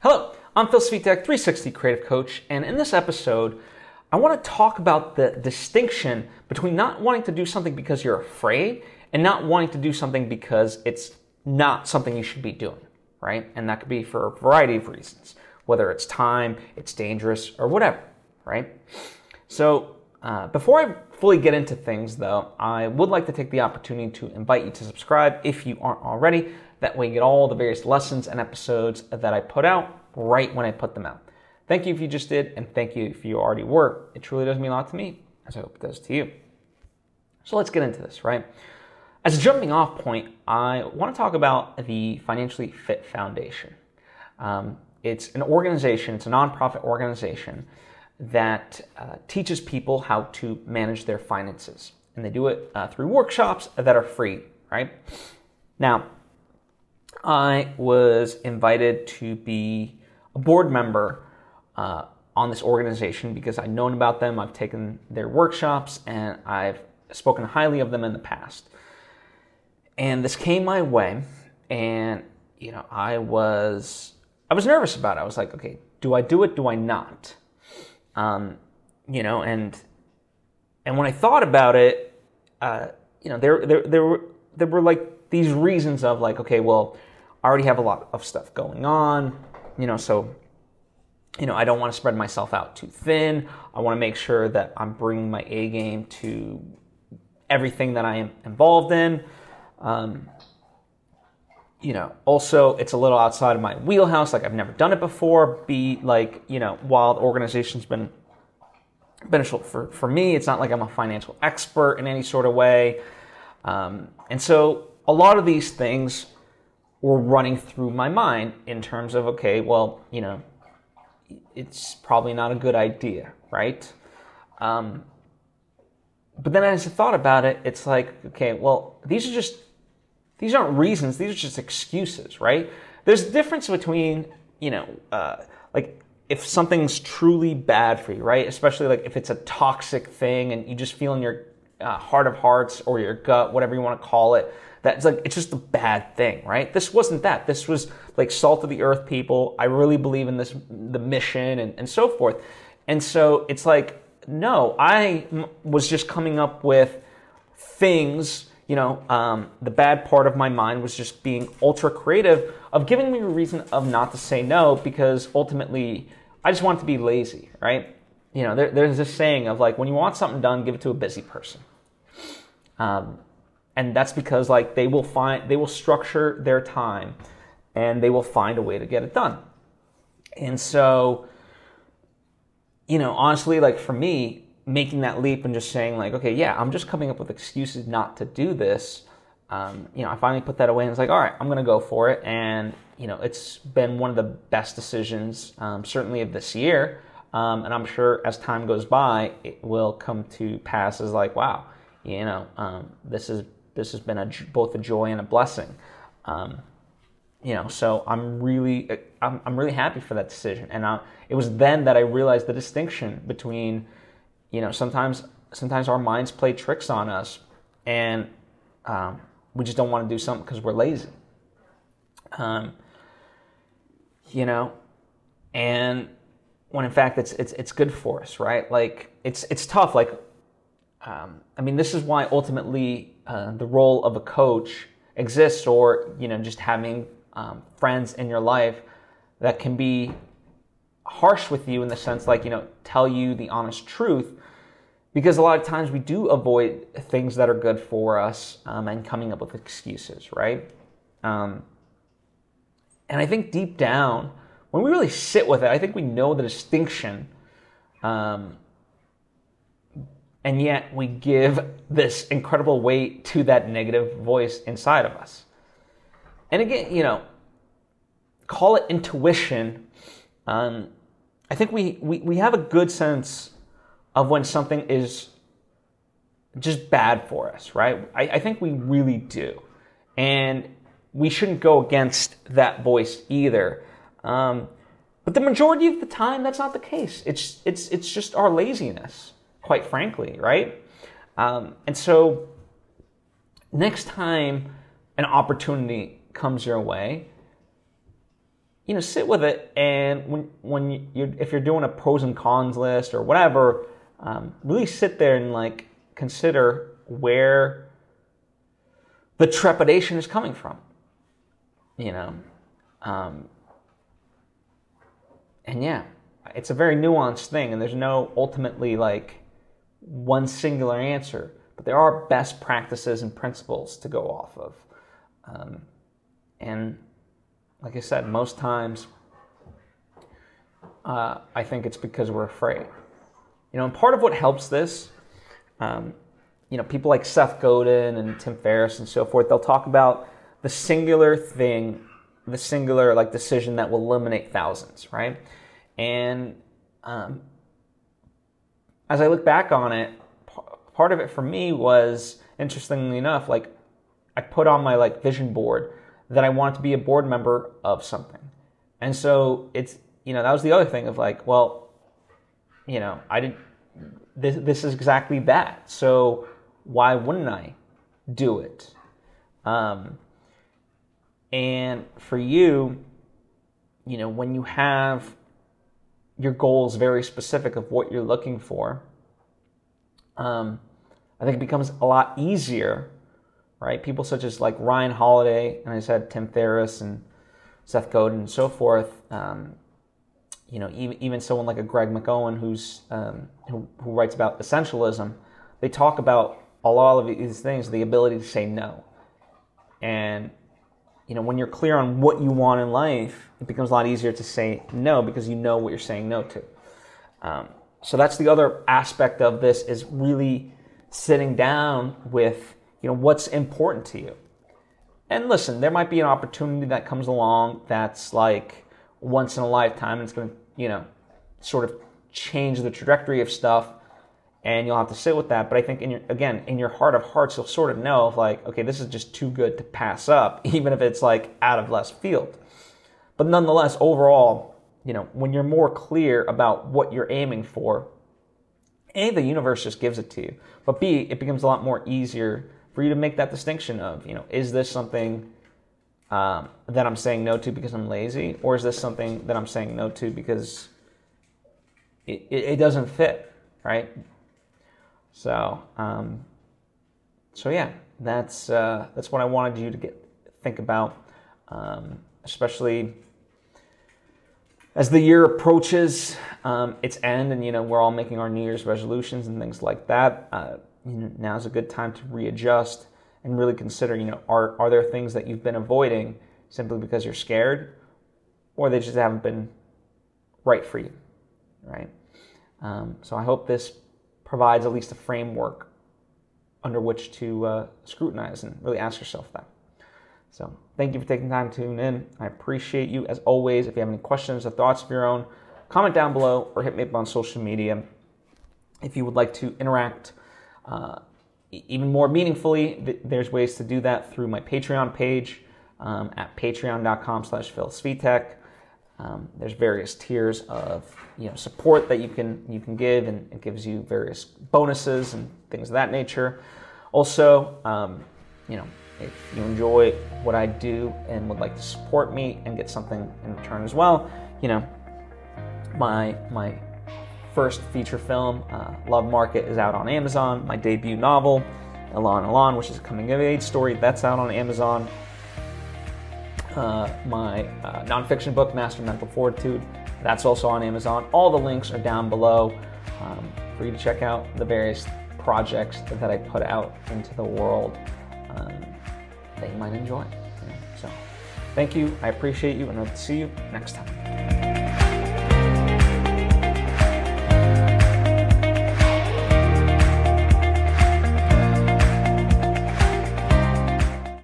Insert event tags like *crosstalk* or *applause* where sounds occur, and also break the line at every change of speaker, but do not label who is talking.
Hello, I'm Phil Svitek, 360 Creative Coach, and in this episode, I want to talk about the distinction between not wanting to do something because you're afraid and not wanting to do something because it's not something you should be doing, right? And that could be for a variety of reasons, whether it's time, it's dangerous, or whatever, right? So, uh, before I fully get into things, though, I would like to take the opportunity to invite you to subscribe if you aren't already. That way, you get all the various lessons and episodes that I put out right when I put them out. Thank you if you just did, and thank you if you already were. It truly does mean a lot to me, as I hope it does to you. So let's get into this, right? As a jumping off point, I want to talk about the Financially Fit Foundation. Um, it's an organization, it's a nonprofit organization that uh, teaches people how to manage their finances. And they do it uh, through workshops that are free, right? Now, I was invited to be a board member uh, on this organization because I've known about them, I've taken their workshops, and I've spoken highly of them in the past. And this came my way, and you know, I was I was nervous about it. I was like, okay, do I do it? Do I not? Um, you know, and and when I thought about it, uh, you know, there there there were there were like these reasons of like, okay, well, I already have a lot of stuff going on, you know, so you know, I don't want to spread myself out too thin. I want to make sure that I'm bringing my A game to everything that I am involved in. Um, you know, also it's a little outside of my wheelhouse. Like I've never done it before. Be like, you know, while the organization's been beneficial for, for me, it's not like I'm a financial expert in any sort of way. Um, and so a lot of these things were running through my mind in terms of, okay, well, you know, it's probably not a good idea, right? Um, but then as I thought about it, it's like, okay, well, these are just, these aren't reasons, these are just excuses, right? There's a difference between, you know, uh, like if something's truly bad for you, right? Especially like if it's a toxic thing and you just feel in your uh, heart of hearts or your gut, whatever you want to call it, that's like it's just a bad thing, right? This wasn't that. This was like salt of the earth people. I really believe in this the mission and, and so forth. And so it's like, no, I was just coming up with things, you know, um, the bad part of my mind was just being ultra creative of giving me a reason of not to say no because ultimately I just want to be lazy, right? You know, there, there's this saying of like, when you want something done, give it to a busy person. Um, and that's because like they will find they will structure their time and they will find a way to get it done. And so you know honestly like for me making that leap and just saying like okay yeah i'm just coming up with excuses not to do this um, you know i finally put that away and it's like all right i'm to go for it. And you know it's been one of the best decisions um, certainly of this year. Um, and i'm sure as time goes by it will come to pass as like wow you know um, this is this has been a, both a joy and a blessing. Um, you know, so I'm really, I'm, I'm really happy for that decision. And I, it was then that I realized the distinction between, you know, sometimes, sometimes our minds play tricks on us, and um, we just don't want to do something because we're lazy. Um, you know, and when in fact it's it's it's good for us, right? Like it's it's tough. Like, um, I mean, this is why ultimately uh, the role of a coach exists, or you know, just having um, friends in your life that can be harsh with you in the sense, like you know, tell you the honest truth, because a lot of times we do avoid things that are good for us um, and coming up with excuses, right? Um, and I think deep down, when we really sit with it, I think we know the distinction um, and yet we give this incredible weight to that negative voice inside of us. And again, you know, call it intuition. Um, I think we, we, we have a good sense of when something is just bad for us, right? I, I think we really do. And we shouldn't go against that voice either. Um, but the majority of the time, that's not the case. It's, it's, it's just our laziness quite frankly, right? Um, and so, next time an opportunity comes your way, you know, sit with it, and when when you if you're doing a pros and cons list or whatever, um, really sit there and like consider where the trepidation is coming from. You know, um, and yeah, it's a very nuanced thing, and there's no ultimately like one singular answer, but there are best practices and principles to go off of. Um, and like I said, most times uh, I think it's because we're afraid. You know, and part of what helps this, um, you know, people like Seth Godin and Tim Ferriss and so forth, they'll talk about the singular thing, the singular like decision that will eliminate thousands, right? And um, as I look back on it, part of it for me was interestingly enough, like I put on my like vision board that I wanted to be a board member of something. And so it's, you know, that was the other thing of like, well, you know, I didn't, this, this is exactly that. So why wouldn't I do it? Um, and for you, you know, when you have your goals very specific of what you're looking for, um, I think it becomes a lot easier right? People such as like Ryan Holiday, and I said Tim Ferriss and Seth Godin and so forth. Um, you know, even, even someone like a Greg McKeown who's um, who, who writes about essentialism, they talk about a lot of these things, the ability to say no. And you know, when you're clear on what you want in life, it becomes a lot easier to say no because you know what you're saying no to. Um, so that's the other aspect of this is really sitting down with you know, what's important to you. And listen, there might be an opportunity that comes along that's like once in a lifetime and it's going to, you know, sort of change the trajectory of stuff and you'll have to sit with that. But I think in your, again, in your heart of hearts, you'll sort of know if like, okay, this is just too good to pass up, *laughs* even if it's like out of left field. But nonetheless, overall, you know, when you're more clear about what you're aiming for, A, the universe just gives it to you. But B, it becomes a lot more easier for you to make that distinction of, you know, is this something um, that I'm saying no to because I'm lazy, or is this something that I'm saying no to because it, it, it doesn't fit, right? So, um, so yeah, that's uh, that's what I wanted you to get think about, um, especially as the year approaches um, its end, and you know we're all making our New Year's resolutions and things like that. Uh, you know, now's a good time to readjust and really consider, you know, are, are there things that you've been avoiding simply because you're scared or they just haven't been right for you, right? Um, so I hope this provides at least a framework under which to uh, scrutinize and really ask yourself that. So thank you for taking time to tune in. I appreciate you as always. If you have any questions or thoughts of your own, comment down below or hit me up on social media. If you would like to interact uh, even more meaningfully, there's ways to do that through my Patreon page um, at patreon.com slash philsvitek. Um, there's various tiers of you know support that you can you can give, and it gives you various bonuses and things of that nature. Also, um, you know, if you enjoy what I do and would like to support me and get something in return as well, you know, my my first feature film, uh, Love Market, is out on Amazon. My debut novel, Elan Elan, which is a coming of age story, that's out on Amazon. Uh, my uh, nonfiction book, Master Mental Fortitude, that's also on Amazon. All the links are down below um, for you to check out the various projects that I put out into the world um, that you might enjoy. So, thank you. I appreciate you, and I'll see you next time.